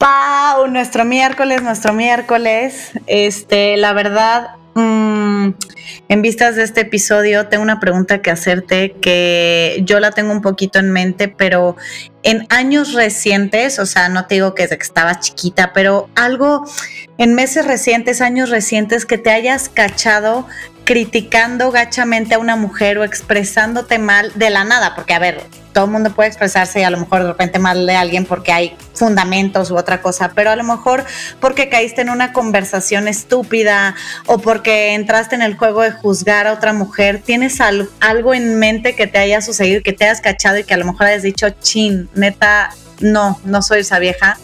Pau, nuestro miércoles, nuestro miércoles. Este, la verdad, mm, en vistas de este episodio, tengo una pregunta que hacerte que yo la tengo un poquito en mente, pero en años recientes, o sea, no te digo que desde que estaba chiquita, pero algo en meses recientes, años recientes, que te hayas cachado criticando gachamente a una mujer o expresándote mal de la nada, porque a ver, todo el mundo puede expresarse y a lo mejor de repente mal de alguien porque hay fundamentos u otra cosa, pero a lo mejor porque caíste en una conversación estúpida o porque entraste en el juego de juzgar a otra mujer, tienes algo en mente que te haya sucedido, que te hayas cachado y que a lo mejor hayas dicho, chin, neta, no, no soy esa vieja.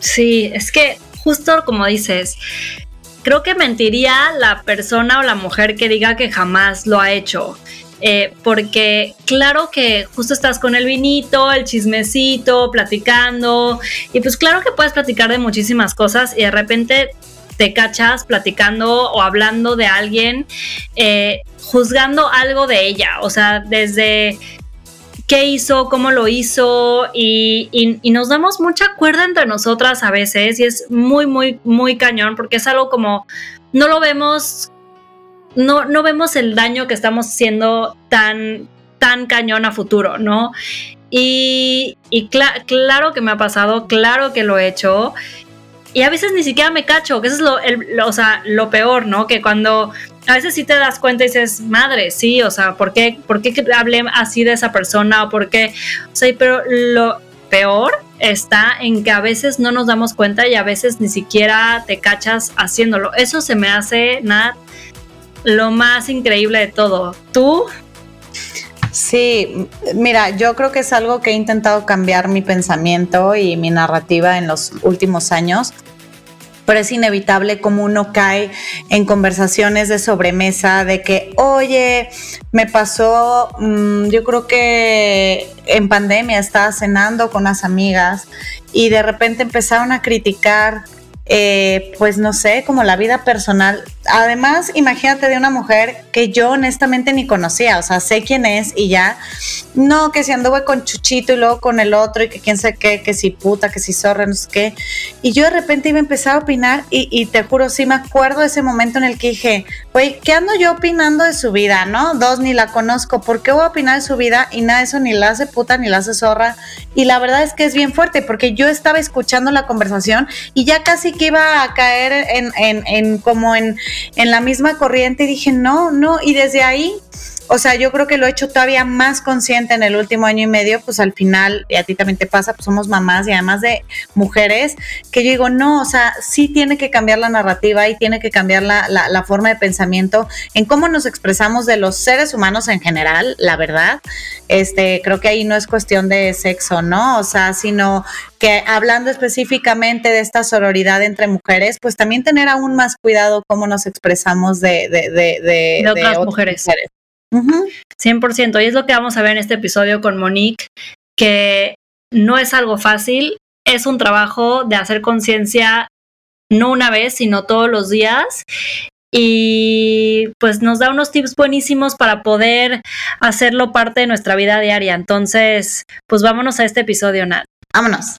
Sí, es que justo como dices, creo que mentiría la persona o la mujer que diga que jamás lo ha hecho. Eh, porque claro que justo estás con el vinito, el chismecito, platicando, y pues claro que puedes platicar de muchísimas cosas y de repente te cachas platicando o hablando de alguien, eh, juzgando algo de ella, o sea, desde qué hizo, cómo lo hizo y, y, nos damos mucha cuerda entre nosotras a veces y es muy, muy, muy cañón porque es algo como, no lo vemos no, no vemos el daño que estamos haciendo tan, tan cañón a futuro, ¿no? Y, claro que me ha pasado, claro que lo he hecho. Y a veces ni siquiera me cacho, que eso es lo, o sea, lo peor, ¿no? Que cuando a veces sí te das cuenta y dices, madre, sí, o sea, ¿por qué, ¿por qué hablé así de esa persona? ¿O por qué? O sea, pero lo peor está en que a veces no nos damos cuenta y a veces ni siquiera te cachas haciéndolo. Eso se me hace nada lo más increíble de todo. ¿Tú? Sí, mira, yo creo que es algo que he intentado cambiar mi pensamiento y mi narrativa en los últimos años, pero es inevitable como uno cae en conversaciones de sobremesa de que, oye, me pasó, mm, yo creo que en pandemia estaba cenando con unas amigas y de repente empezaron a criticar eh, pues no sé, como la vida personal. Además, imagínate de una mujer que yo honestamente ni conocía, o sea, sé quién es y ya. No, que si anduve con Chuchito y luego con el otro y que quién sé qué, que si puta, que si zorra, no sé qué. Y yo de repente iba a empezar a opinar y, te juro, sí me acuerdo ese momento en el que dije, oye, ¿qué ando yo opinando de su vida, no? Dos, ni la conozco, ¿por qué voy a opinar de su vida? Y nada, eso ni la hace puta ni la hace zorra. Y la verdad es que es bien fuerte porque yo estaba escuchando la conversación y ya casi que iba a caer en, en, en como en, en la misma corriente y dije, no, no, y desde ahí o sea, yo creo que lo he hecho todavía más consciente en el último año y medio, pues al final, y a ti también te pasa, pues somos mamás y además de mujeres, que yo digo, no, o sea, sí tiene que cambiar la narrativa y tiene que cambiar la, la, forma de pensamiento en cómo nos expresamos de los seres humanos en general, la verdad. Este, creo que ahí no es cuestión de sexo, ¿no? O sea, sino que hablando específicamente de esta sororidad entre mujeres, pues también tener aún más cuidado cómo nos expresamos de, de, de, de, otras, mujeres. mujeres. 100%. Y es lo que vamos a ver en este episodio con Monique, que no es algo fácil, es un trabajo de hacer conciencia no una vez, sino todos los días. Y pues nos da unos tips buenísimos para poder hacerlo parte de nuestra vida diaria. Entonces, pues vámonos a este episodio, Nat. Vámonos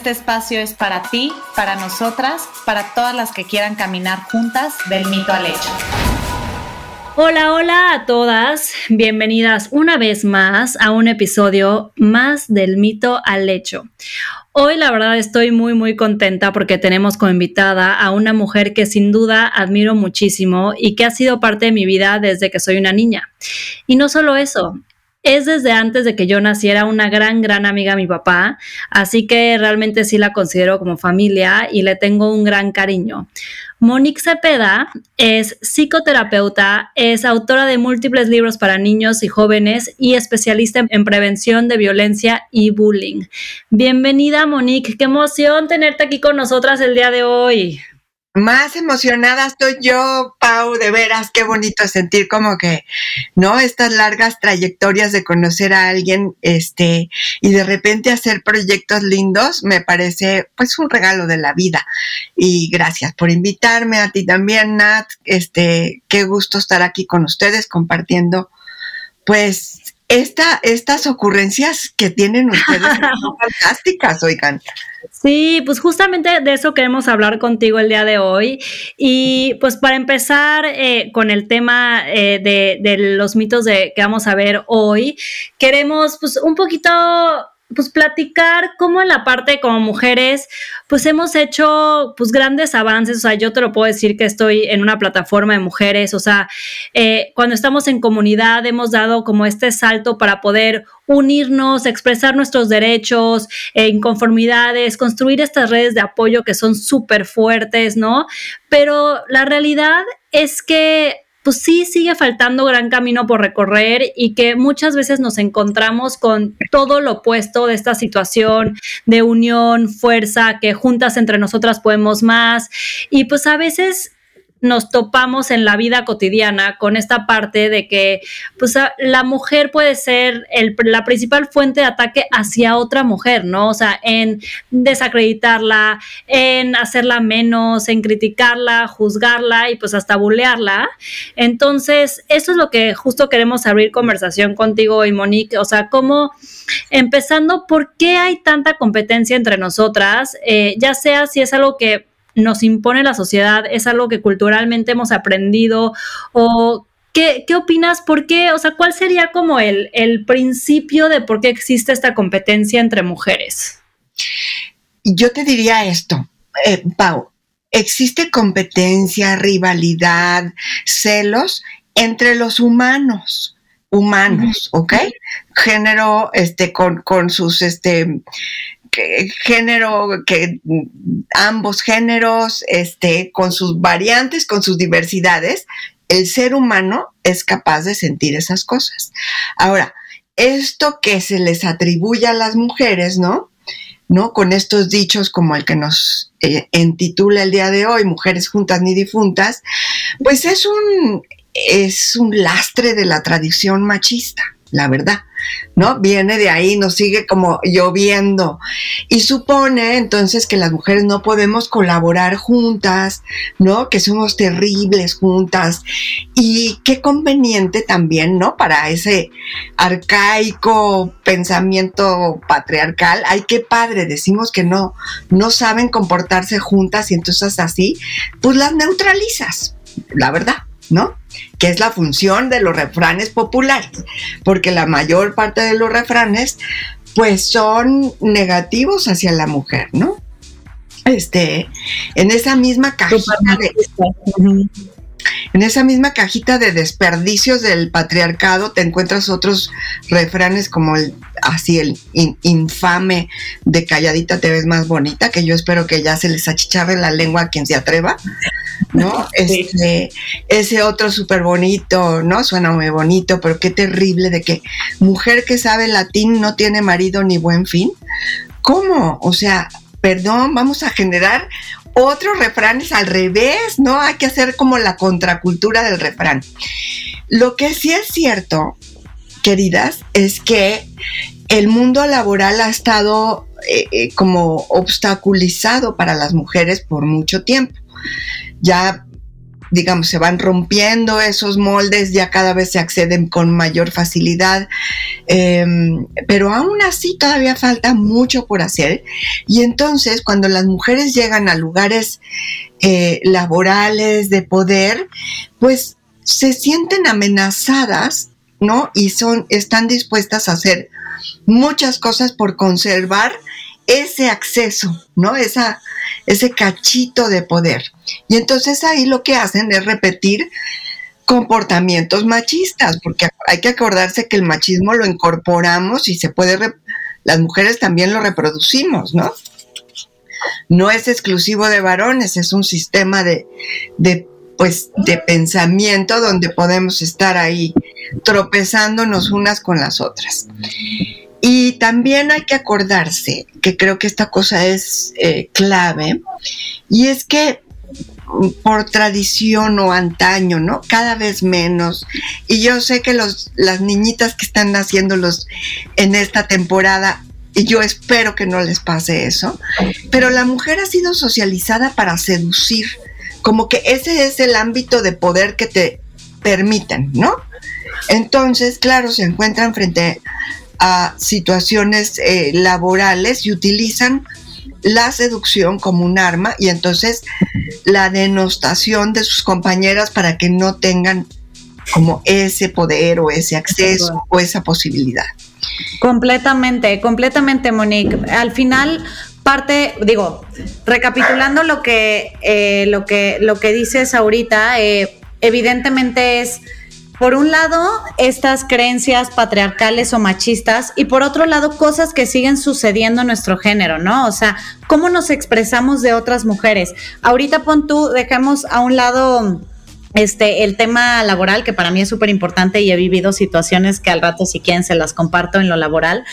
Este espacio es para ti, para nosotras, para todas las que quieran caminar juntas del mito al hecho. Hola, hola a todas. Bienvenidas una vez más a un episodio más del mito al hecho. Hoy la verdad estoy muy muy contenta porque tenemos como invitada a una mujer que sin duda admiro muchísimo y que ha sido parte de mi vida desde que soy una niña. Y no solo eso, es desde antes de que yo naciera una gran, gran amiga mi papá, así que realmente sí la considero como familia y le tengo un gran cariño. Monique Cepeda es psicoterapeuta, es autora de múltiples libros para niños y jóvenes y especialista en prevención de violencia y bullying. Bienvenida Monique, qué emoción tenerte aquí con nosotras el día de hoy. Más emocionada estoy yo, Pau, de veras, qué bonito sentir como que, ¿no? Estas largas trayectorias de conocer a alguien, este, y de repente hacer proyectos lindos, me parece, pues, un regalo de la vida. Y gracias por invitarme, a ti también, Nat, este, qué gusto estar aquí con ustedes compartiendo, pues, esta, estas ocurrencias que tienen ustedes son fantásticas, oigan. Sí, pues justamente de eso queremos hablar contigo el día de hoy. Y pues para empezar eh, con el tema eh, de, de, los mitos de, que vamos a ver hoy, queremos pues un poquito pues platicar cómo en la parte como mujeres, pues hemos hecho pues grandes avances, o sea, yo te lo puedo decir que estoy en una plataforma de mujeres, o sea, eh, cuando estamos en comunidad hemos dado como este salto para poder unirnos, expresar nuestros derechos, eh, inconformidades, construir estas redes de apoyo que son súper fuertes, ¿no? Pero la realidad es que pues sí sigue faltando gran camino por recorrer y que muchas veces nos encontramos con todo lo opuesto de esta situación de unión, fuerza, que juntas entre nosotras podemos más. Y pues a veces nos topamos en la vida cotidiana con esta parte de que pues, la mujer puede ser la principal fuente de ataque hacia otra mujer, ¿no? O sea, en desacreditarla, en hacerla menos, en criticarla, juzgarla y pues hasta bulearla. Entonces, eso es lo que justo queremos abrir conversación contigo y Monique, o sea, cómo empezando, ¿por qué hay tanta competencia entre nosotras? Eh, ya sea si es algo que nos impone la sociedad, es algo que culturalmente hemos aprendido o ¿Qué, ¿Qué, opinas? ¿Por qué? O sea, ¿cuál sería como el, el, principio de por qué existe esta competencia entre mujeres? Yo te diría esto, eh, Pau, existe competencia, rivalidad, celos entre los humanos, humanos, ¿ok? Género, este, con, con sus, este, género, que ambos géneros, este, con sus variantes, con sus diversidades, el ser humano es capaz de sentir esas cosas. Ahora, esto que se les atribuye a las mujeres, ¿no? ¿No? Con estos dichos como el que nos eh, entitula el día de hoy, Mujeres juntas ni difuntas, pues es un, es un lastre de la tradición machista la verdad, ¿no? Viene de ahí, nos sigue como lloviendo y supone entonces que las mujeres no podemos colaborar juntas, ¿no? Que somos terribles juntas y qué conveniente también, ¿no? Para ese arcaico pensamiento patriarcal, ay, qué padre, decimos que no, no saben comportarse juntas y entonces así, pues las neutralizas, la verdad. ¿No? Que es la función de los refranes populares, porque la mayor parte de los refranes, pues son negativos hacia la mujer, ¿no? Este, en esa misma cajita de, en esa misma cajita de desperdicios del patriarcado te encuentras otros refranes como el así el infame de calladita te ves más bonita, que yo espero que ya se les achicharre la lengua a quien se atreva, ¿no? Este, ese otro súper bonito, ¿no? Suena muy bonito, pero qué terrible de que mujer que sabe latín no tiene marido ni buen fin. ¿Cómo? O sea, perdón, vamos a generar otros refranes al revés, ¿no? Hay que hacer como la contracultura del refrán. Lo que sí es cierto, queridas, es que el mundo laboral ha estado eh, eh, como obstaculizado para las mujeres por mucho tiempo. Ya digamos, se van rompiendo esos moldes, ya cada vez se acceden con mayor facilidad, em, pero aún así todavía falta mucho por hacer. Y entonces cuando las mujeres llegan a lugares eh, laborales de poder, pues se sienten amenazadas, ¿no? Y son, están dispuestas a hacer muchas cosas por conservar ese acceso, ¿no? Esa, ese cachito de poder. Y entonces ahí lo que hacen es repetir comportamientos machistas, porque hay que acordarse que el machismo lo incorporamos y se puede, las mujeres también lo reproducimos, ¿no? No es exclusivo de varones, es un sistema de, de pues de pensamiento donde podemos estar ahí tropezándonos unas con las otras. Y también hay que acordarse, que creo que esta cosa es eh, clave, y es que por tradición o antaño, ¿no? Cada vez menos. Y yo sé que los, las niñitas que están naciéndolos en esta temporada, y yo espero que no les pase eso, pero la mujer ha sido socializada para seducir, como que ese es el ámbito de poder que te permiten, ¿no? Entonces, claro, se encuentran frente a situaciones eh, laborales y utilizan la seducción como un arma y entonces la denostación de sus compañeras para que no tengan como ese poder o ese acceso o esa posibilidad. Completamente, completamente, Monique. Al final, parte, digo, recapitulando lo que, eh, lo que, lo que dices ahorita, eh, evidentemente es por un lado, estas creencias patriarcales o machistas y por otro lado, cosas que siguen sucediendo en nuestro género, ¿no? O sea, cómo nos expresamos de otras mujeres. Ahorita pon tú, dejemos a un lado este, el tema laboral, que para mí es súper importante y he vivido situaciones que al rato, si quieren, se las comparto en lo laboral.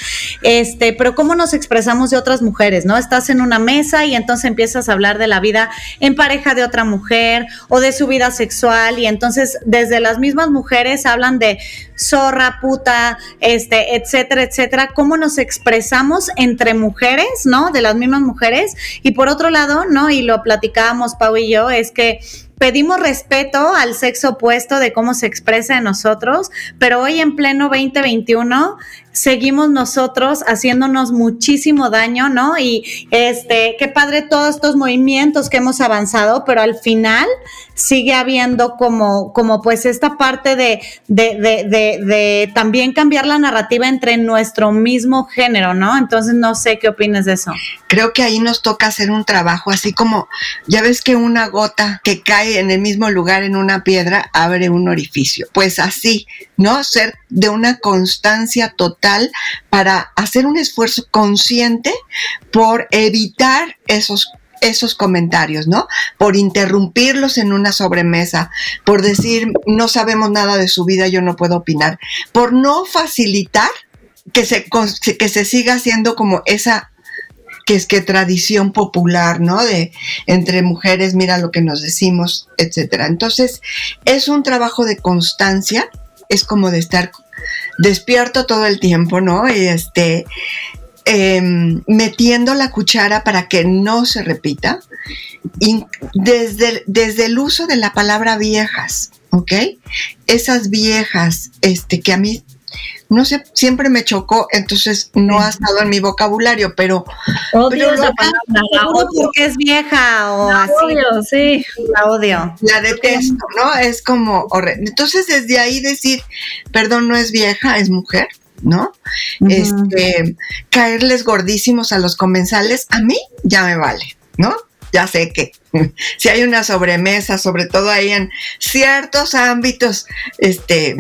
Este, pero cómo nos expresamos de otras mujeres, ¿no? Estás en una mesa y entonces empiezas a hablar de la vida en pareja de otra mujer o de su vida sexual y entonces desde las mismas mujeres hablan de zorra, puta, este, etcétera, etcétera. Cómo nos expresamos entre mujeres, ¿no? De las mismas mujeres. Y por otro lado, ¿no? Y lo platicábamos Pau y yo, es que pedimos respeto al sexo opuesto de cómo se expresa en nosotros, pero hoy en pleno 2021 seguimos nosotros haciéndonos muchísimo daño, ¿no? Y este, qué padre todos estos movimientos que hemos avanzado, pero al final sigue habiendo como, como pues esta parte de, de, de, de, también cambiar la narrativa entre nuestro mismo género, ¿no? Entonces no sé qué opinas de eso. Creo que ahí nos toca hacer un trabajo, así como, ya ves que una gota que cae en el mismo lugar en una piedra abre un orificio. Pues así, ¿no? Ser de una constancia total para hacer un esfuerzo consciente por evitar esos esos comentarios, ¿no? Por interrumpirlos en una sobremesa, por decir no sabemos nada de su vida, yo no puedo opinar, por no facilitar que se, que se siga haciendo como esa que es que tradición popular, ¿no? De entre mujeres, mira lo que nos decimos, etcétera. Entonces, es un trabajo de constancia es como de estar despierto todo el tiempo, ¿no? Y este, em, metiendo la cuchara para que no se repita. Y desde, desde el uso de la palabra viejas, ¿ok? Esas viejas, este, que a mí no sé, siempre me chocó, entonces no ha estado en mi vocabulario, pero... Odio esa palabra, porque es vieja o la Odio, sí. La odio. La detesto, ¿no? Es como. Entonces, desde ahí decir, perdón, no es vieja, es mujer. ¿no? Este, caerles gordísimos a los comensales, a mí ya me vale, ¿no? Ya sé que si hay una sobremesa, sobre todo ahí en ciertos ámbitos este,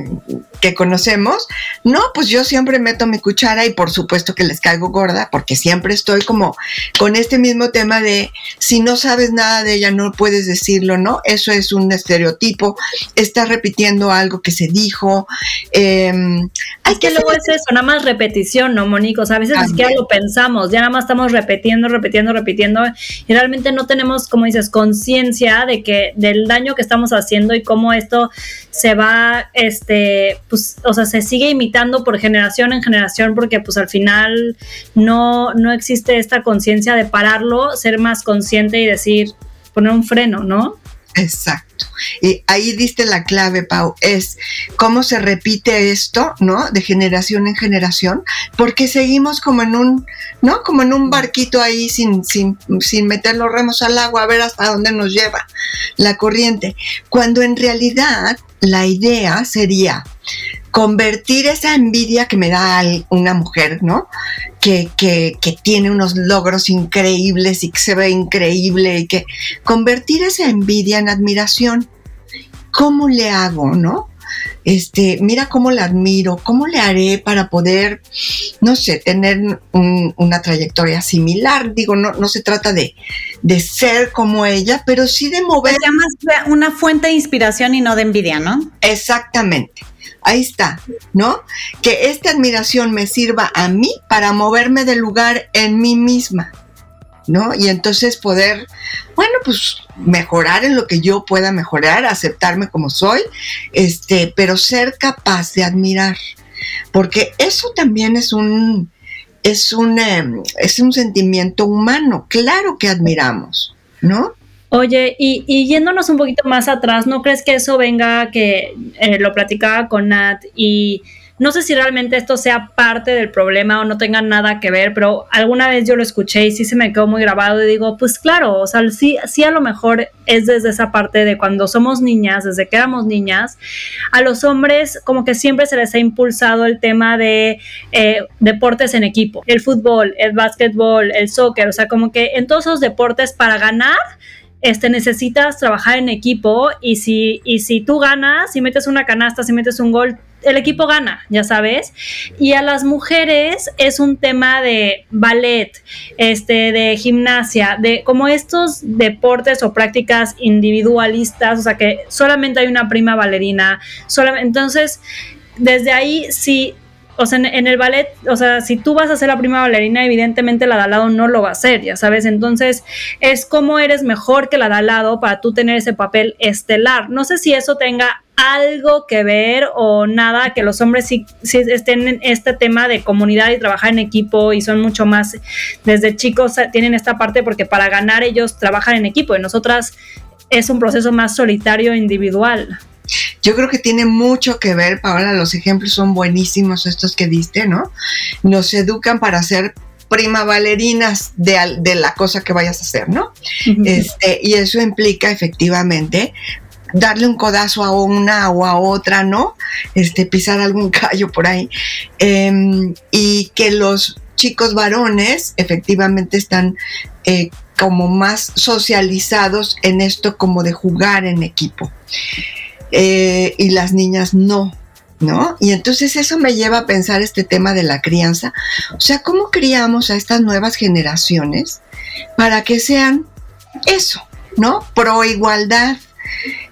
que conocemos, no, pues yo siempre meto mi cuchara y por supuesto que les caigo gorda, porque siempre estoy como con este mismo tema de si no sabes nada de ella, no puedes decirlo, ¿no? Eso es un estereotipo, estás repitiendo algo que se dijo. Em, hay que, luego es eso, nada más repetición, ¿no, Monico? O sea, a veces ni siquiera lo pensamos, ya nada más estamos repitiendo, repitiendo, repitiendo, y realmente no tenemos, como dices, conciencia de que del daño que estamos haciendo y cómo esto se va, este, pues, o sea, se sigue imitando por generación en generación porque pues al final no, no existe esta conciencia de pararlo, ser más consciente y decir, poner un freno, ¿no? Exacto. Y ahí diste la clave, Pau, es cómo se repite esto, ¿no? De generación en generación, porque seguimos como en un, ¿no? Como en un barquito ahí sin, sin, sin meter los remos al agua a ver hasta dónde nos lleva la corriente. Cuando en realidad la idea sería convertir esa envidia que me da una mujer, ¿no? Que, que, que, tiene unos logros increíbles y que se ve increíble y que convertir esa envidia en admiración ¿cómo le hago, no? Este, mira cómo la admiro, cómo le haré para poder, no sé, tener una trayectoria similar. Digo, no, no se trata de, de ser como ella, pero sí de mover. Se llama una fuente de inspiración y no de envidia, ¿no? Exactamente. Ahí está, ¿no? Que esta admiración me sirva a mí para moverme del lugar en mí misma. ¿No? Y entonces poder, bueno, pues mejorar en lo que yo pueda mejorar, aceptarme como soy, este, pero ser capaz de admirar, porque eso también es un, es un, em, es un sentimiento humano, claro que admiramos, ¿no? Oye, y, y, yéndonos un poquito más atrás, ¿no crees que eso venga, que eh, lo platicaba con Nat y no sé si realmente esto sea parte del problema o no tenga nada que ver, pero alguna vez yo lo escuché y sí se me quedó muy grabado y digo, pues claro, o sea, sí, sí a lo mejor es desde esa parte de cuando somos niñas, desde que éramos niñas, a los hombres como que siempre se les ha impulsado el tema de eh, deportes en equipo, el fútbol, el básquetbol, el soccer, o sea, como que en todos esos deportes para ganar este, necesitas trabajar en equipo y si, y si tú ganas, si metes una canasta, si metes un gol, el equipo gana, ya sabes. Y a las mujeres es un tema de ballet, este, de gimnasia, de como estos deportes o prácticas individualistas, o sea que solamente hay una prima bailarina, entonces desde ahí sí o sea, en, el ballet, o sea, si tú vas a ser la prima bailarina, evidentemente la de al lado no lo va a hacer, ya sabes. Entonces, es como eres mejor que la de al lado para tú tener ese papel estelar. No sé si eso tenga algo que ver o nada, que los hombres sí, estén en este tema de comunidad y trabajar en equipo y son mucho más, desde chicos tienen esta parte porque para ganar ellos trabajan en equipo y nosotras es un proceso más solitario individual. Yo creo que tiene mucho que ver, Paola, los ejemplos son buenísimos estos que diste, ¿no? Nos educan para ser prima bailarinas de, de la cosa que vayas a hacer, ¿no? este, y eso implica efectivamente darle un codazo a una o a otra, ¿no? Este, pisar algún callo por ahí. Em, y que los chicos varones efectivamente están eh, como más socializados en esto como de jugar en equipo. Eh, y las niñas no, ¿no? Y entonces eso me lleva a pensar este tema de la crianza. O sea, ¿cómo criamos a estas nuevas generaciones para que sean eso, ¿no? Pro igualdad,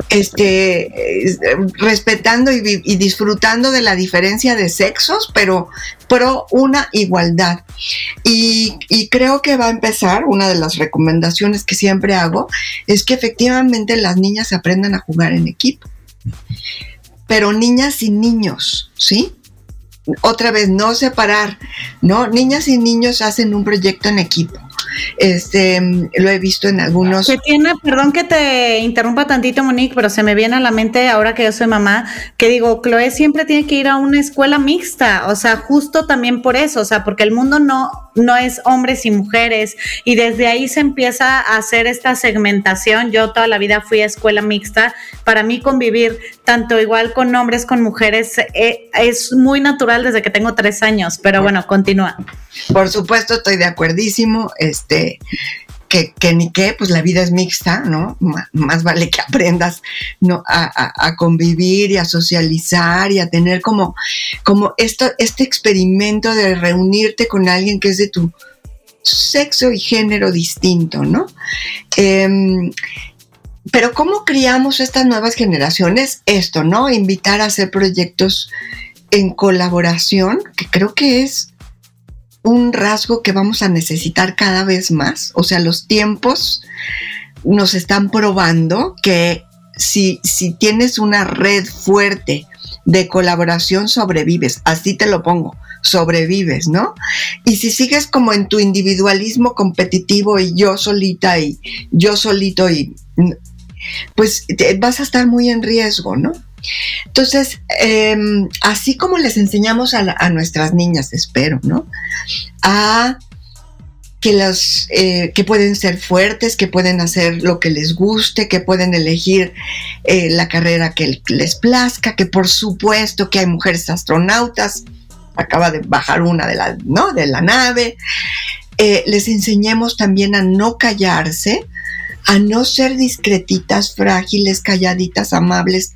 este, respetando y, disfrutando de la diferencia de sexos, pero pro una igualdad. Y, creo que va a empezar, una de las recomendaciones que siempre hago, es que efectivamente las niñas aprendan a jugar en equipo pero niñas y niños, ¿sí? Otra vez, no separar, ¿no? Niñas y niños hacen un proyecto en equipo. Este, lo he visto en algunos. Que tiene, perdón que te interrumpa tantito, Monique, pero se me viene a la mente ahora que yo soy mamá, que digo, Chloe siempre tiene que ir a una escuela mixta, o sea, justo también por eso, o sea, porque el mundo no, no es hombres y mujeres, y desde ahí se empieza a hacer esta segmentación. Yo toda la vida fui a escuela mixta, para mí convivir tanto igual con hombres, con mujeres, eh, es muy natural desde que tengo tres años, pero bueno, continúa. Por supuesto, estoy de acuerdísimo. Este, que, ni qué, pues la vida es mixta, ¿no? más vale que aprendas ¿no? A, convivir y a socializar y a tener como, como esto, este experimento de reunirte con alguien que es de tu sexo y género distinto, ¿no? Em, pero ¿cómo criamos estas nuevas generaciones? Esto, ¿no? Invitar a hacer proyectos en colaboración, que creo que es un rasgo que vamos a necesitar cada vez más. O sea, los tiempos nos están probando que si, si tienes una red fuerte de colaboración, sobrevives. Así te lo pongo, sobrevives, ¿no? Y si sigues como en tu individualismo competitivo y yo solita y yo solito y pues vas a estar muy en riesgo, ¿no? Entonces, em, así como les enseñamos a, nuestras niñas, espero, ¿no? A que las eh, que pueden ser fuertes, que pueden hacer lo que les guste, que pueden elegir eh, la carrera que les plazca, que por supuesto que hay mujeres astronautas, acaba de bajar una de la, ¿no? de la nave. Eh, les enseñemos también a no callarse, a no ser discretitas, frágiles, calladitas, amables.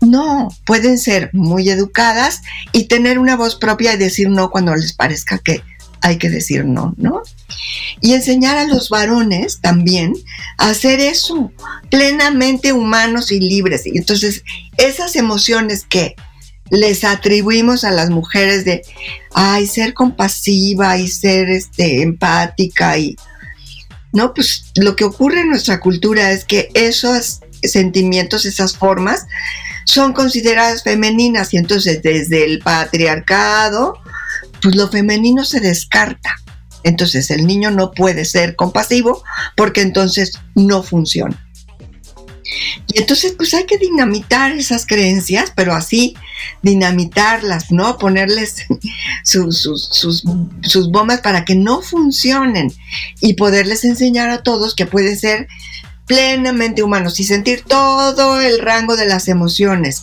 No, pueden ser muy educadas y tener una voz propia y decir no cuando les parezca que hay que decir no, ¿no? Y enseñar a los varones también a hacer eso, plenamente humanos y libres. Y entonces, esas emociones que les atribuimos a las mujeres de, ay, ser compasiva y ser este, empática y ¿no? Pues lo que ocurre en nuestra cultura es que esos sentimientos, esas formas, son consideradas femeninas y entonces desde el patriarcado, pues lo femenino se descarta. Entonces el niño no puede ser compasivo porque entonces no funciona. Y entonces pues hay que dinamitar esas creencias, pero así dinamitarlas, ¿no? Ponerles sus, sus, bombas para que no funcionen y poderles enseñar a todos que pueden ser plenamente humanos y sentir todo el rango de las emociones.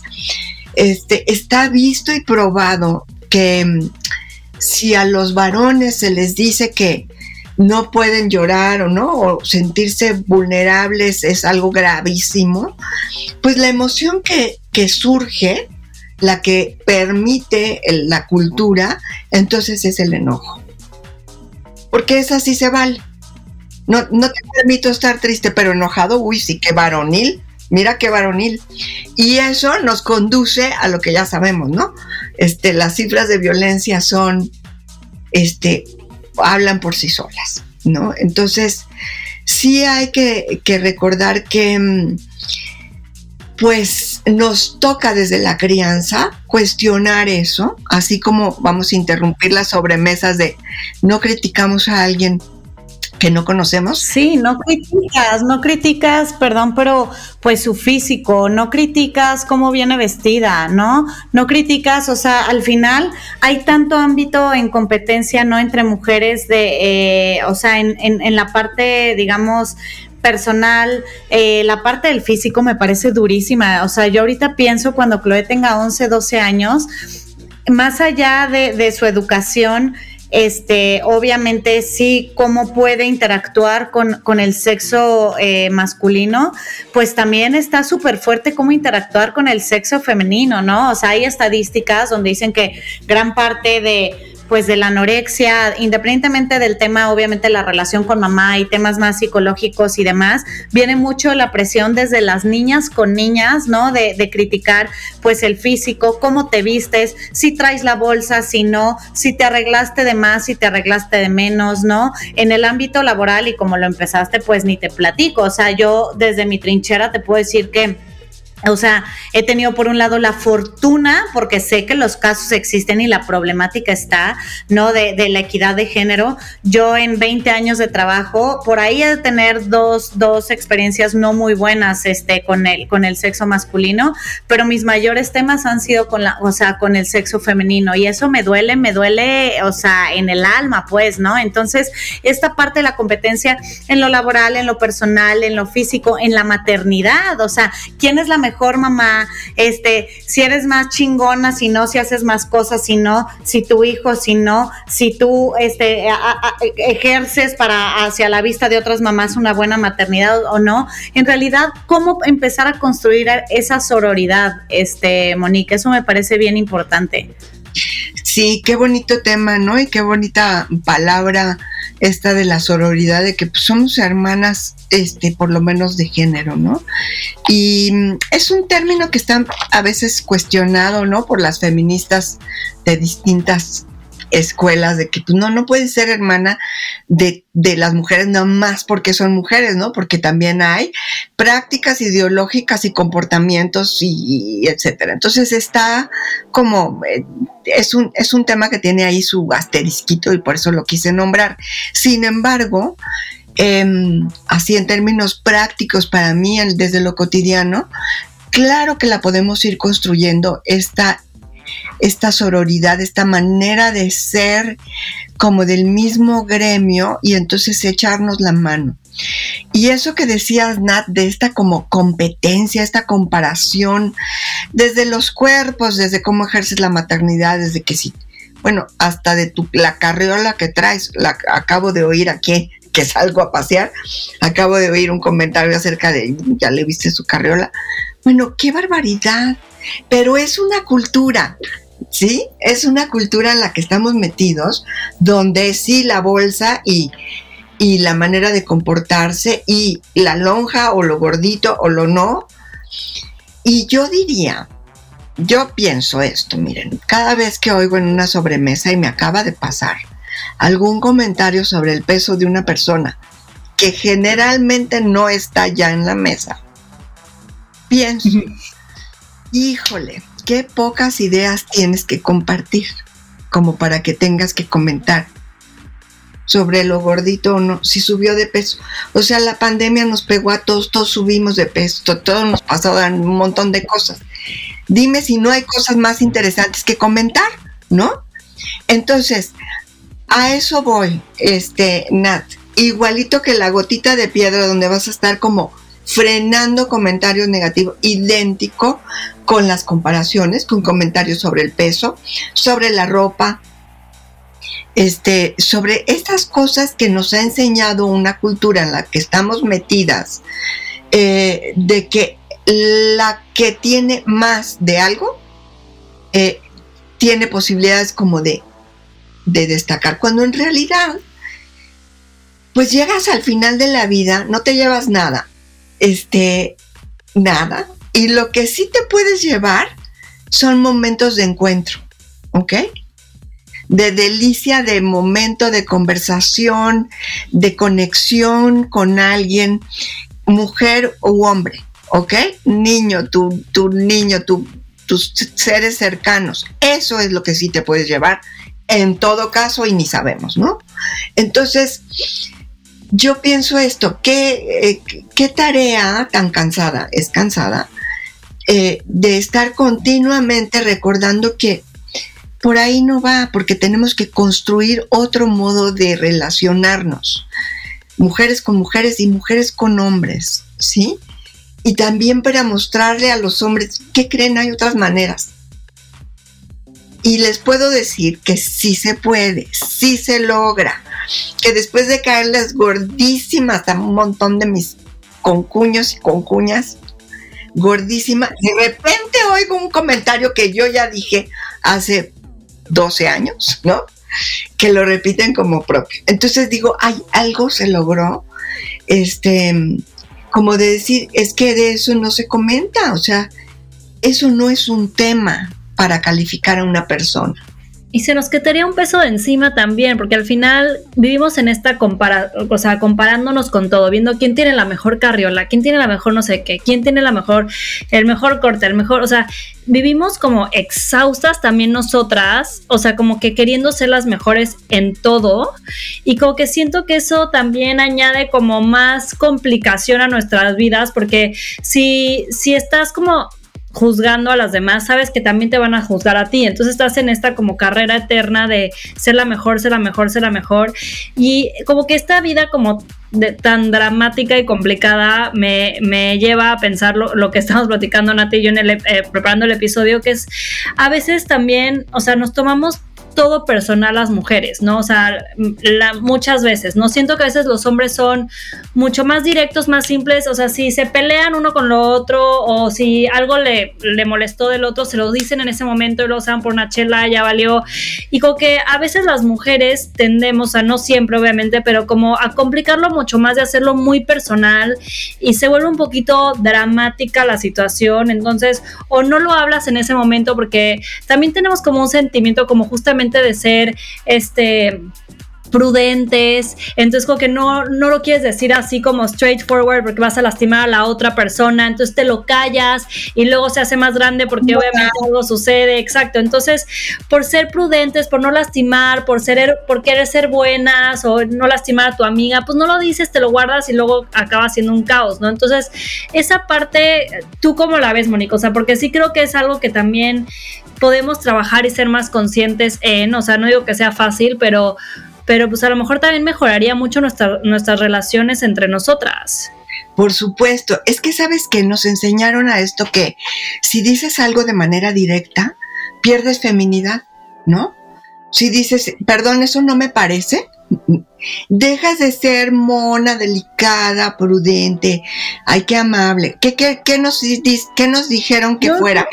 Este, está visto y probado que mm, si a los varones se les dice que no pueden llorar o no, o sentirse vulnerables es algo gravísimo, pues la emoción que, que surge la que permite la cultura, entonces es el enojo. Porque es así se vale. No, no te permito estar triste, pero enojado, uy, sí, qué varonil, mira qué varonil. Y eso nos conduce a lo que ya sabemos, ¿no? Este, las cifras de violencia son, este, hablan por sí solas, ¿no? Entonces, sí hay que, que recordar que mm, pues nos toca desde la crianza cuestionar eso, así como vamos a interrumpir las sobremesas de no criticamos a alguien que no conocemos. Sí, no criticas, no criticas, perdón, pero pues su físico, no criticas cómo viene vestida, ¿no? No criticas, o sea, al final hay tanto ámbito en competencia, ¿no? Entre mujeres de, eh, o sea, en, en, en la parte, digamos, personal, eh, la parte del físico me parece durísima. O sea, yo ahorita pienso cuando Chloe tenga 11, 12 años, más allá de, su educación, este, obviamente sí, cómo puede interactuar con, el sexo eh, masculino, pues también está súper fuerte cómo interactuar con el sexo femenino, ¿no? O sea, hay estadísticas donde dicen que gran parte de pues de la anorexia, independientemente del tema, obviamente la relación con mamá y temas más psicológicos y demás, viene mucho la presión desde las niñas con niñas, ¿no? De, de criticar pues el físico, cómo te vistes, si traes la bolsa, si no, si te arreglaste de más, si te arreglaste de menos, ¿no? En el ámbito laboral y como lo empezaste, pues ni te platico, o sea, yo desde mi trinchera te puedo decir que o sea, he tenido por un lado la fortuna, porque sé que los casos existen y la problemática está, ¿no? De, la equidad de género. Yo en 20 años de trabajo, por ahí he de tener dos, dos experiencias no muy buenas este, con, el, con el sexo masculino, pero mis mayores temas han sido con la, o sea, con el sexo femenino y eso me duele, me duele, o sea, en el alma, pues, ¿no? Entonces, esta parte de la competencia en lo laboral, en lo personal, en lo físico, en la maternidad, o sea, ¿quién es la mejor mamá, este, si eres más chingona, si no, si haces más cosas, si no, si tu hijo, si no, si tú este, ejerces para hacia la vista de otras mamás una buena maternidad o no. En realidad, ¿cómo empezar a construir esa sororidad, este, Monique? Eso me parece bien importante. Sí, qué bonito tema, ¿no? Y qué bonita palabra esta de la sororidad, de que pues, somos hermanas, este, por lo menos de género, ¿no? Y mm, es un término que está a veces cuestionado, ¿no? Por las feministas de distintas escuelas de que pues, no, no puede ser hermana de, las mujeres no más porque son mujeres, ¿no? Porque también hay prácticas ideológicas y comportamientos y, etcétera. Entonces está como, eh, es, un, es un tema que tiene ahí su asterisquito y por eso lo quise nombrar. Sin embargo, em, así en términos prácticos para mí, desde lo cotidiano, claro que la podemos ir construyendo esta esta sororidad, esta manera de ser como del mismo gremio y entonces echarnos la mano. Y eso que decías, Nat, de esta como competencia, esta comparación, desde los cuerpos, desde cómo ejerces la maternidad, desde que sí, bueno, hasta de tu, la carriola que traes, la acabo de oír aquí, que salgo a pasear. Acabo de oír un comentario acerca de, ya le viste su carriola. Bueno, qué barbaridad. Pero es una cultura, ¿sí? Es una cultura en la que estamos metidos, donde sí la bolsa y, y la manera de comportarse y la lonja o lo gordito o lo no. Y yo diría, yo pienso esto, miren, cada vez que oigo en una sobremesa y me acaba de pasar algún comentario sobre el peso de una persona que generalmente no está ya en la mesa, pienso, híjole, qué pocas ideas tienes que compartir como para que tengas que comentar sobre lo gordito o no, si subió de peso. O sea, la pandemia nos pegó a todos, todos subimos de peso, todos nos pasaron un montón de cosas. Dime si no hay cosas más interesantes que comentar, ¿no? Entonces, a eso voy, este, Nat. Igualito que la gotita de piedra donde vas a estar como frenando comentarios negativos, idéntico con las comparaciones, con comentarios sobre el peso, sobre la ropa, este, sobre estas cosas que nos ha enseñado una cultura en la que estamos metidas, eh, de que la que tiene más de algo eh, tiene posibilidades como de, de destacar, cuando en realidad, pues llegas al final de la vida, no te llevas nada, este, nada, y lo que sí te puedes llevar son momentos de encuentro, ¿ok? De delicia, de momento, de conversación, de conexión con alguien, mujer u hombre. ¿ok? Niño, tu, tu niño, tus seres cercanos. Eso es lo que sí te puedes llevar en todo caso y ni sabemos, ¿no? Entonces, yo pienso esto, ¿qué, eh, qué tarea tan cansada, es cansada, eh, de estar continuamente recordando que por ahí no va, porque tenemos que construir otro modo de relacionarnos, mujeres con mujeres y mujeres con hombres, ¿sí? y también para mostrarle a los hombres que creen hay otras maneras. Y les puedo decir que sí se puede, sí se logra, que después de caerles gordísimas a un montón de mis concuños y concuñas, gordísima, de repente oigo un comentario que yo ya dije hace 12 años, ¿no? Que lo repiten como propio. Entonces digo, ay, algo se logró. Este, como de decir, es que de eso no se comenta, o sea, eso no es un tema para calificar a una persona. Y se nos quitaría un peso de encima también, porque al final vivimos en esta compara o sea, comparándonos con todo, viendo quién tiene la mejor carriola, quién tiene la mejor no sé qué, quién tiene la mejor, el mejor corte, el mejor, o sea, vivimos como exhaustas también nosotras, o sea, como que queriendo ser las mejores en todo, y como que siento que eso también añade como más complicación a nuestras vidas, porque si, si estás como juzgando a las demás, sabes que también te van a juzgar a ti. Entonces estás en esta como carrera eterna de ser la mejor, ser la mejor, ser la mejor. Y como que esta vida como de, tan dramática y complicada me, me lleva a pensar lo, que estamos platicando Nati y yo en el, eh, preparando el episodio, que es a veces también, o sea, nos tomamos todo personal las mujeres, ¿no? O sea, muchas veces, ¿no? Siento que a veces los hombres son mucho más directos, más simples, o sea, si se pelean uno con lo otro o si algo le, le molestó del otro, se lo dicen en ese momento y lo usan por una chela, ya valió. Y como que a veces las mujeres tendemos a, no siempre obviamente, pero como a complicarlo mucho más, de hacerlo muy personal y se vuelve un poquito dramática la situación, entonces, o no lo hablas en ese momento porque también tenemos como un sentimiento como justamente de ser este prudentes, entonces como que no, no lo quieres decir así como straightforward porque vas a lastimar a la otra persona, entonces te lo callas y luego se hace más grande porque obviamente algo sucede, exacto, entonces por ser prudentes, por no lastimar, por ser, por querer ser buenas o no lastimar a tu amiga, pues no lo dices, te lo guardas y luego acaba siendo un caos, ¿no? Entonces esa parte, ¿tú cómo la ves, Mónica? O sea, porque sí creo que es algo que también podemos trabajar y ser más conscientes en, o sea, no digo que sea fácil, pero pero pues a lo mejor también mejoraría mucho nuestras relaciones entre nosotras. Por supuesto, es que sabes que nos enseñaron a esto que si dices algo de manera directa, pierdes feminidad, ¿no? Si dices, perdón, eso no me parece, Dejas de ser mona, delicada, prudente, ay, qué amable. ¿Qué, qué, qué nos, qué nos dijeron que fuera?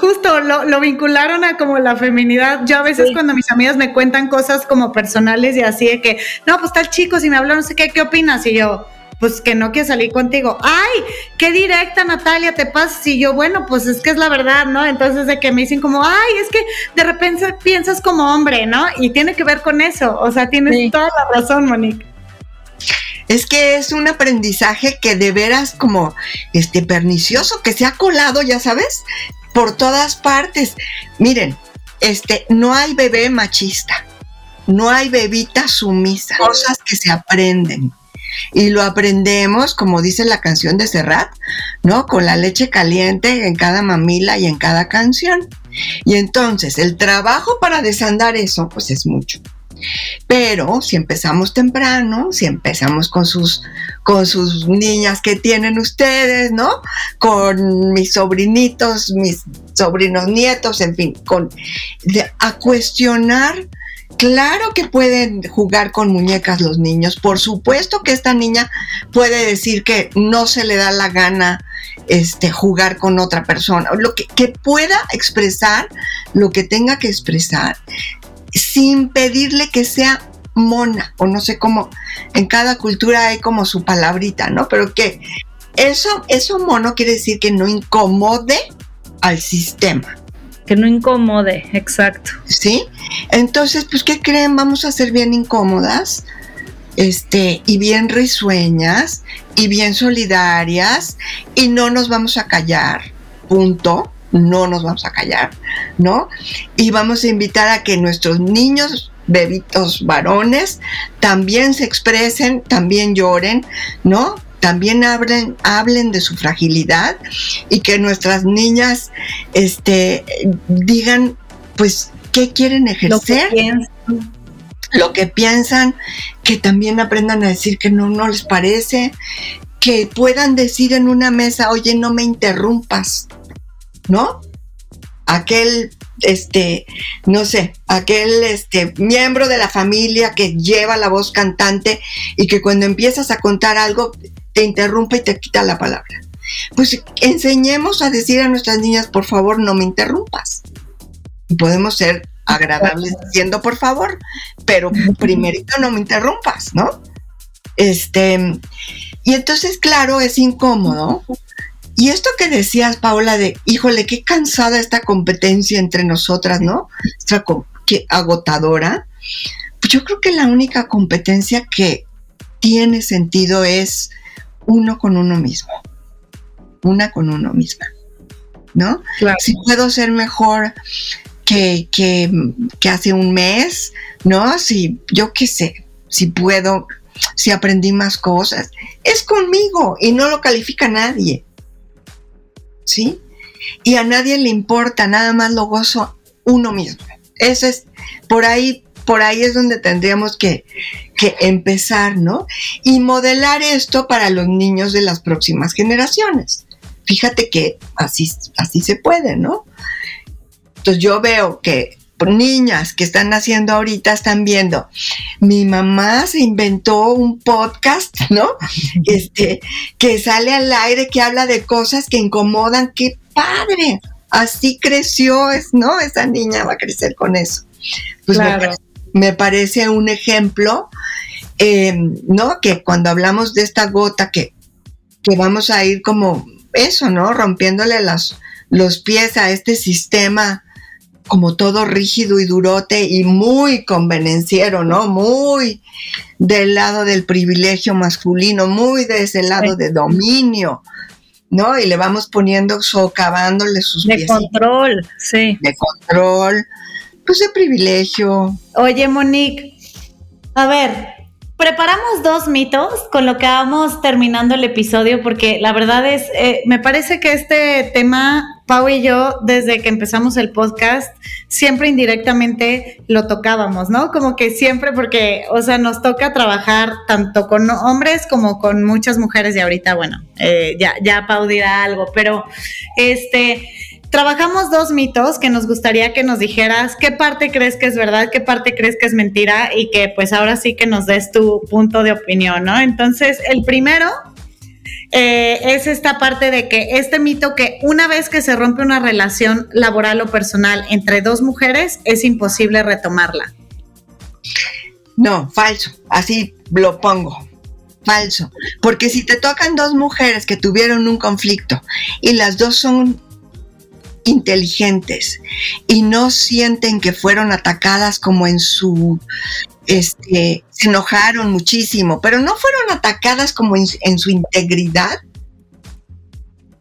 justo lo, vincularon a como la feminidad. Yo a veces cuando mis amigas me cuentan cosas como personales y así de que, no, pues tal chico, si me hablan, no sé qué, ¿qué opinas? Y yo, pues que no quiere salir contigo. Ay, qué directa Natalia te pasa. Y yo, bueno, pues es que es la verdad, ¿no? Entonces de que me dicen como, ay, es que de repente piensas como hombre, ¿no? Y tiene que ver con eso. O sea, tienes toda la razón, Monique. Es que es un aprendizaje que de veras como este pernicioso que se ha colado, ya sabes, por todas partes. Miren, este no hay bebé machista. No hay bebita sumisa, cosas que se aprenden y lo aprendemos, como dice la canción de Serrat, ¿no? Con la leche caliente en cada mamila y en cada canción. Y entonces el trabajo para desandar eso, pues es mucho. Pero si empezamos temprano, si empezamos con sus, con sus niñas que tienen ustedes, ¿no? Con mis sobrinitos, mis sobrinos nietos, en fin, con, a cuestionar Claro que pueden jugar con muñecas los niños. Por supuesto que esta niña puede decir que no se le da la gana este, jugar con otra persona. Lo que, que pueda expresar lo que tenga que expresar sin pedirle que sea mona o no sé cómo. En cada cultura hay como su palabrita, ¿no? Pero que eso, eso mono quiere decir que no incomode al sistema que no incomode, exacto. ¿Sí? Entonces, pues, ¿qué creen? Vamos a ser bien incómodas, este, y bien risueñas, y bien solidarias, y no nos vamos a callar, punto, no nos vamos a callar, ¿no? Y vamos a invitar a que nuestros niños bebitos varones también se expresen, también lloren, ¿no? También hablen, hablen de su fragilidad y que nuestras niñas este, digan, pues, qué quieren ejercer. Lo que, piensan. que también aprendan a decir que no, no les parece, que puedan decir en una mesa, oye, no me interrumpas, ¿no? Aquel este, no sé, aquel este, miembro de la familia que lleva la voz cantante y que cuando empiezas a contar algo te interrumpe y te quita la palabra. Pues enseñemos a decir a nuestras niñas, por favor, no me interrumpas. Y podemos ser agradables diciendo, por favor, pero primerito no me interrumpas, ¿no? Este, y entonces, claro, es incómodo. Y esto que decías, Paula, de, híjole, qué cansada esta competencia entre nosotras, ¿no? Esta qué agotadora. Pues yo creo que la única competencia que tiene sentido es uno con uno mismo, una con uno misma, ¿no? Si puedo ser mejor que, que, hace un mes, ¿no? Si yo qué sé, si puedo, si aprendí más cosas, es conmigo y no lo califica nadie, ¿sí? Y a nadie le importa, nada más lo gozo uno mismo. Eso es, por ahí por ahí es donde tendríamos que, empezar, ¿no? Y modelar esto para los niños de las próximas generaciones. Fíjate que así, así se puede, ¿no? Entonces yo veo que niñas que están naciendo ahorita están viendo, mi mamá se inventó un podcast, ¿no? Este, que sale al aire, que habla de cosas que incomodan, qué padre. Así creció, es, ¿no? Esa niña va a crecer con eso. Pues claro me parece un ejemplo, eh, ¿no? Que cuando hablamos de esta gota que, que vamos a ir como eso, ¿no? Rompiéndole las, los pies a este sistema como todo rígido y durote y muy convenenciero, ¿no? Muy del lado del privilegio masculino, muy de ese lado de dominio, ¿no? Y le vamos poniendo, socavándole sus De control, sí. De control, pues de privilegio. Oye, Monique, a ver, preparamos dos mitos con lo que vamos terminando el episodio, porque la verdad es, eh, me parece que este tema, Pau y yo, desde que empezamos el podcast, siempre indirectamente lo tocábamos, ¿no? Como que siempre, porque, o sea, nos toca trabajar tanto con hombres como con muchas mujeres y ahorita, bueno, eh, ya, ya Pau dirá algo, pero este trabajamos dos mitos que nos gustaría que nos dijeras qué parte crees que es verdad, qué parte crees que es mentira y que pues ahora sí que nos des tu punto de opinión, ¿no? Entonces, el primero eh, es esta parte de que este mito que una vez que se rompe una relación laboral o personal entre dos mujeres, es imposible retomarla. No, falso, así lo pongo. Falso, porque si te tocan dos mujeres que tuvieron un conflicto y las dos son inteligentes y no sienten que fueron atacadas como en su, este, se enojaron muchísimo, pero no fueron atacadas como en, en su integridad,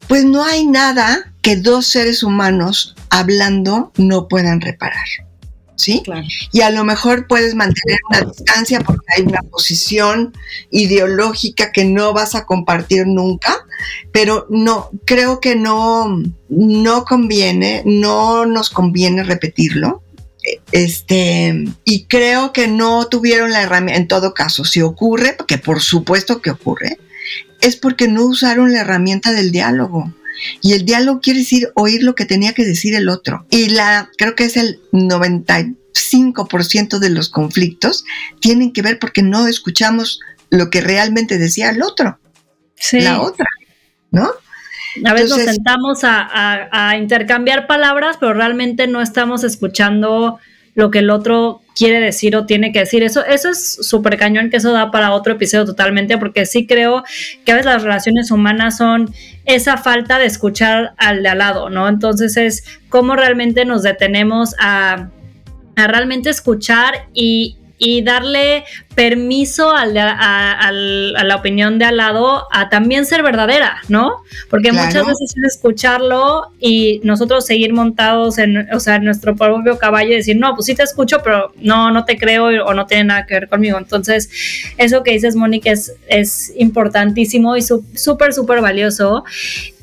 pues no hay nada que dos seres humanos hablando no puedan reparar. ¿Sí? Y a lo mejor puedes mantener una distancia porque hay una posición ideológica que no vas a compartir nunca, pero no, creo que no, no conviene, no nos conviene repetirlo. Este, y creo que no tuvieron la herramienta, en todo caso, si ocurre, que por supuesto que ocurre, es porque no usaron la herramienta del diálogo. Y el diálogo quiere decir oír lo que tenía que decir el otro. Y la, creo que es el 95% de los conflictos tienen que ver porque no escuchamos lo que realmente decía el otro. La otra, ¿no? A veces nos sentamos a, intercambiar palabras, pero realmente no estamos escuchando lo que el otro quiere decir o tiene que decir. Eso, eso es súper cañón, que eso da para otro episodio totalmente, porque sí creo que a veces las relaciones humanas son esa falta de escuchar al de al lado, ¿no? Entonces es cómo realmente nos detenemos a, a realmente escuchar y, y darle permiso a, la opinión de al lado a también ser verdadera, ¿no? Porque muchas veces es escucharlo y nosotros seguir montados en, o sea, en nuestro propio caballo y decir, no, pues sí te escucho, pero no, no te creo o no tiene nada que ver conmigo. Entonces, eso que dices, Mónica, es, es importantísimo y súper, súper valioso.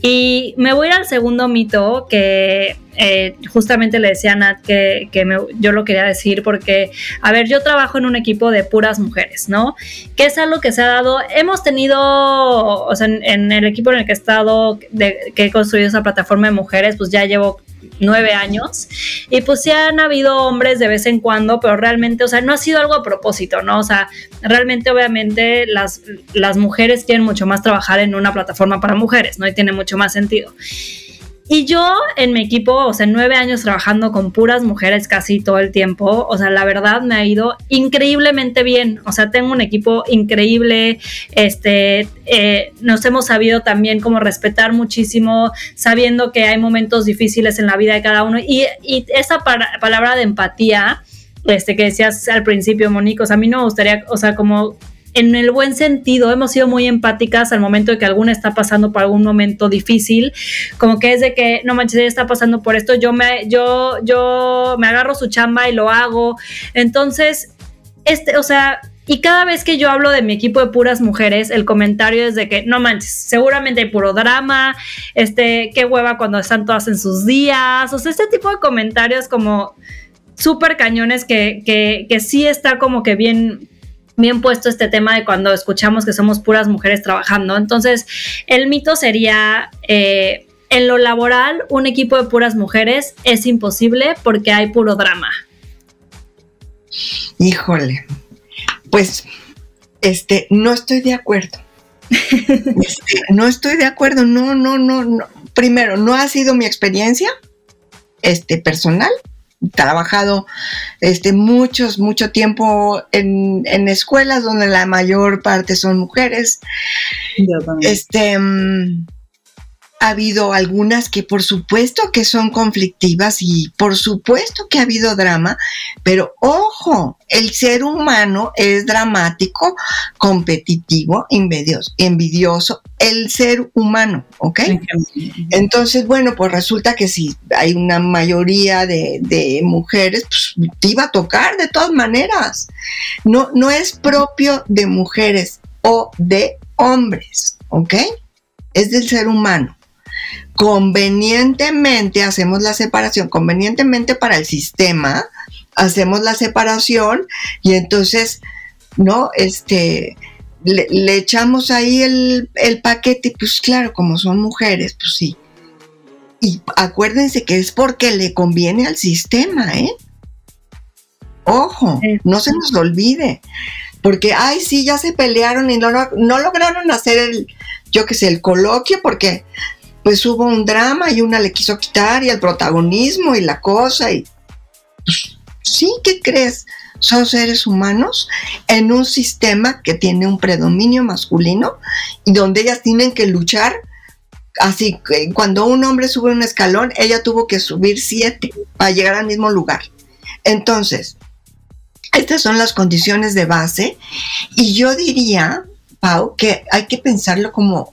Y me voy al segundo mito que eh, justamente le decía a Nat que, yo lo quería decir porque, a ver, yo trabajo en un equipo de puras mujeres, ¿no? Que es algo que se ha dado, hemos tenido, o sea, en, el equipo en el que he estado, que he construido esa plataforma de mujeres, pues ya llevo nueve años y pues sí han habido hombres de vez en cuando, pero realmente, o sea, no ha sido algo a propósito, ¿no? O sea, realmente obviamente las, las mujeres quieren mucho más trabajar en una plataforma para mujeres, ¿no? Y tiene mucho más sentido. Y yo en mi equipo, o sea, nueve años trabajando con puras mujeres casi todo el tiempo, o sea, la verdad me ha ido increíblemente bien. O sea, tengo un equipo increíble, este, eh, nos hemos sabido también como respetar muchísimo, sabiendo que hay momentos difíciles en la vida de cada uno. Y, y esa palabra de empatía, este, que decías al principio, Monique, o sea, a mí no me gustaría, o sea, como en el buen sentido, hemos sido muy empáticas al momento de que alguna está pasando por algún momento difícil, como que es de que, no manches, ella está pasando por esto, yo me, yo, yo me agarro su chamba y lo hago. Entonces, este, o sea, y cada vez que yo hablo de mi equipo de puras mujeres, el comentario es de que, no manches, seguramente hay puro drama, este, qué hueva cuando están todas en sus días, o sea, este tipo de comentarios como súper cañones que, que, que sí está como que bien, bien puesto este tema de cuando escuchamos que somos puras mujeres trabajando. Entonces, el mito sería, eh, en lo laboral, un equipo de puras mujeres es imposible porque hay puro drama. Híjole, pues, este, no estoy de acuerdo. Este, no estoy de acuerdo, no, no, no, no. Primero, no ha sido mi experiencia este, personal trabajado este, muchos, mucho tiempo en, en, escuelas donde la mayor parte son mujeres. Este, mm, ha habido algunas que por supuesto que son conflictivas y por supuesto que ha habido drama, pero ojo, el ser humano es dramático, competitivo, envidioso, envidioso el ser humano, ¿ok? Entonces, bueno, pues resulta que si hay una mayoría de, de mujeres, pues te iba a tocar de todas maneras. No, no es propio de mujeres o de hombres, ¿ok? Es del ser humano convenientemente hacemos la separación, convenientemente para el sistema, hacemos la separación y entonces, ¿no? Este, le, echamos ahí el, el, paquete y pues claro, como son mujeres, pues sí. Y acuérdense que es porque le conviene al sistema, ¿eh? Ojo, no se nos olvide. Porque, ay, sí, ya se pelearon y no, no lograron hacer el, yo qué sé, el coloquio porque pues hubo un drama y una le quiso quitar y el protagonismo y la cosa y pues, sí, ¿qué crees? Son seres humanos en un sistema que tiene un predominio masculino y donde ellas tienen que luchar. Así que cuando un hombre sube un escalón, ella tuvo que subir siete para llegar al mismo lugar. Entonces, estas son las condiciones de base y yo diría, Pau, que hay que pensarlo como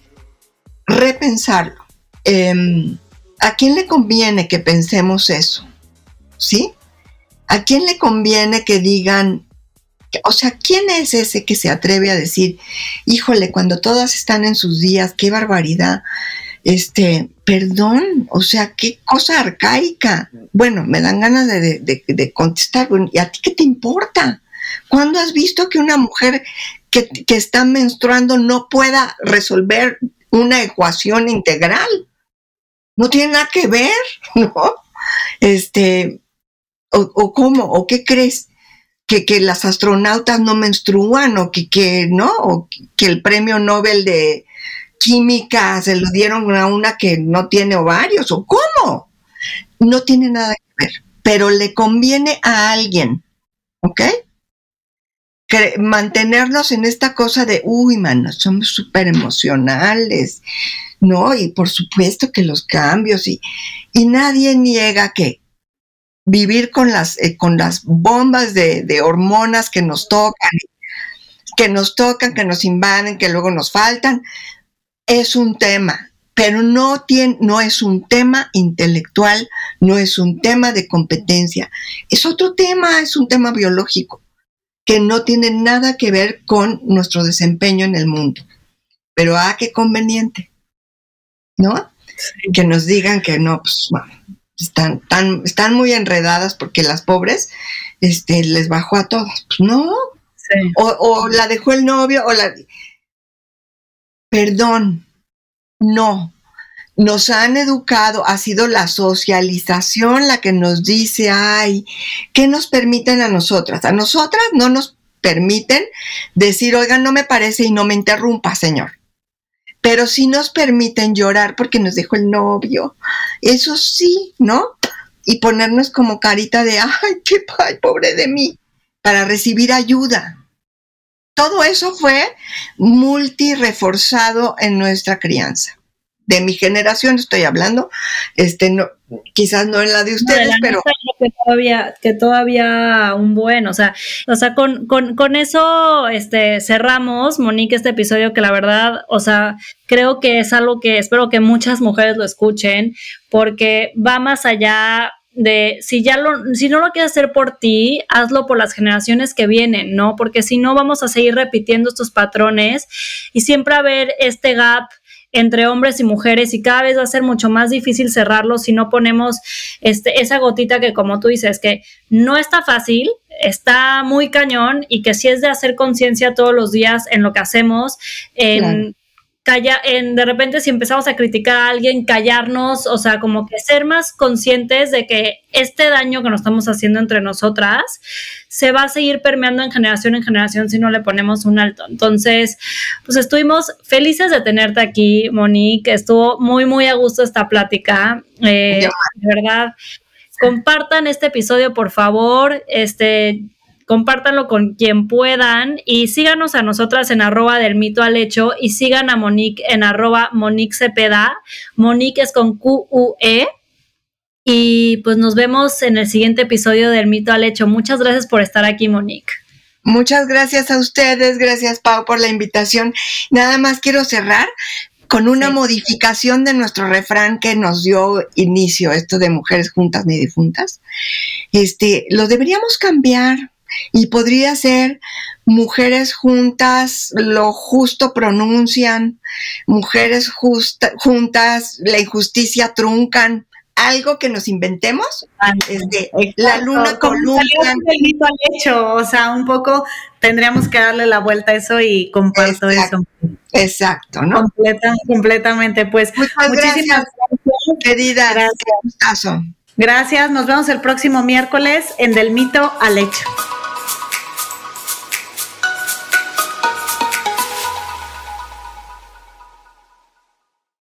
repensarlo. Em, ¿A quién le conviene que pensemos eso? ¿Sí? ¿A quién le conviene que digan, o sea, ¿quién es ese que se atreve a decir, híjole, cuando todas están en sus días, qué barbaridad? Este, perdón, o sea, qué cosa arcaica. Bueno, me dan ganas de, contestar, ¿y a ti qué te importa? ¿Cuándo has visto que una mujer que, que está menstruando no pueda resolver una ecuación integral? No tiene nada que ver, ¿no? Este, o, cómo, o qué crees, que, que, las astronautas no menstruan, o que, que no, o que el premio Nobel de química se lo dieron a una que no tiene ovarios, o cómo. No tiene nada que ver, pero le conviene a alguien, ¿ok? Mantenernos en esta cosa de, uy, mano, somos súper emocionales, ¿no? Y por supuesto que los cambios, y, y nadie niega que vivir con las, eh, con las bombas de, de, hormonas que nos tocan, que nos tocan, que nos invaden, que luego nos faltan, es un tema, pero no, tiene, no es un tema intelectual, no es un tema de competencia, es otro tema, es un tema biológico que no tiene nada que ver con nuestro desempeño en el mundo. Pero ah, qué conveniente, ¿no? Que nos digan que no, pues bueno, están, tan, están muy enredadas porque las pobres este, les bajó a todas. Pues no. O, o la dejó el novio, o la. Perdón, no nos han educado, ha sido la socialización la que nos dice, ay, ¿qué nos permiten a nosotras? A nosotras no nos permiten decir, oigan, no me parece y no me interrumpa, señor. Pero sí nos permiten llorar porque nos dejó el novio. Eso sí, ¿no? Y ponernos como carita de, ay, qué pobre de mí, para recibir ayuda. Todo eso fue multi reforzado en nuestra crianza de mi generación estoy hablando, este no, quizás no en la de ustedes, pero que todavía, que todavía un buen, o sea, o sea, con, con, con eso este cerramos, Monique, este episodio que la verdad, o sea, creo que es algo que espero que muchas mujeres lo escuchen, porque va más allá de si ya lo, si no lo quieres hacer por ti, hazlo por las generaciones que vienen, ¿no? Porque si no vamos a seguir repitiendo estos patrones y siempre haber este gap entre hombres y mujeres y cada vez va a ser mucho más difícil cerrarlo si no ponemos este, esa gotita que como tú dices, que no está fácil, está muy cañón y que si es de hacer conciencia todos los días en lo que hacemos, en en, de repente si empezamos a criticar a alguien, callarnos, o sea, como que ser más conscientes de que este daño que nos estamos haciendo entre nosotras se va a seguir permeando en generación en generación si no le ponemos un alto. Entonces, pues estuvimos felices de tenerte aquí, Monique, estuvo muy, muy a gusto esta plática, eh, de verdad. Compartan este episodio, por favor. Este, compártanlo con quien puedan y síganos a nosotras en arroba del mito al hecho y sigan a Monique en arroba Monique Cepeda. Monique es con Q-U-E. Y pues nos vemos en el siguiente episodio del mito al hecho. Muchas gracias por estar aquí, Monique. Muchas gracias a ustedes, gracias Pau por la invitación. Nada más quiero cerrar con una modificación de nuestro refrán que nos dio inicio, esto de mujeres juntas ni difuntas. Este, lo deberíamos cambiar y podría ser mujeres juntas lo justo pronuncian, mujeres juntas la injusticia truncan, algo que nos inventemos, este, la luna con luna. hecho, o sea, un poco tendríamos que darle la vuelta a eso y comparto eso. Exacto, ¿no? completamente, pues muchísimas gracias querida. Gracias. Gracias. Nos vemos el próximo miércoles en Del Mito al Hecho.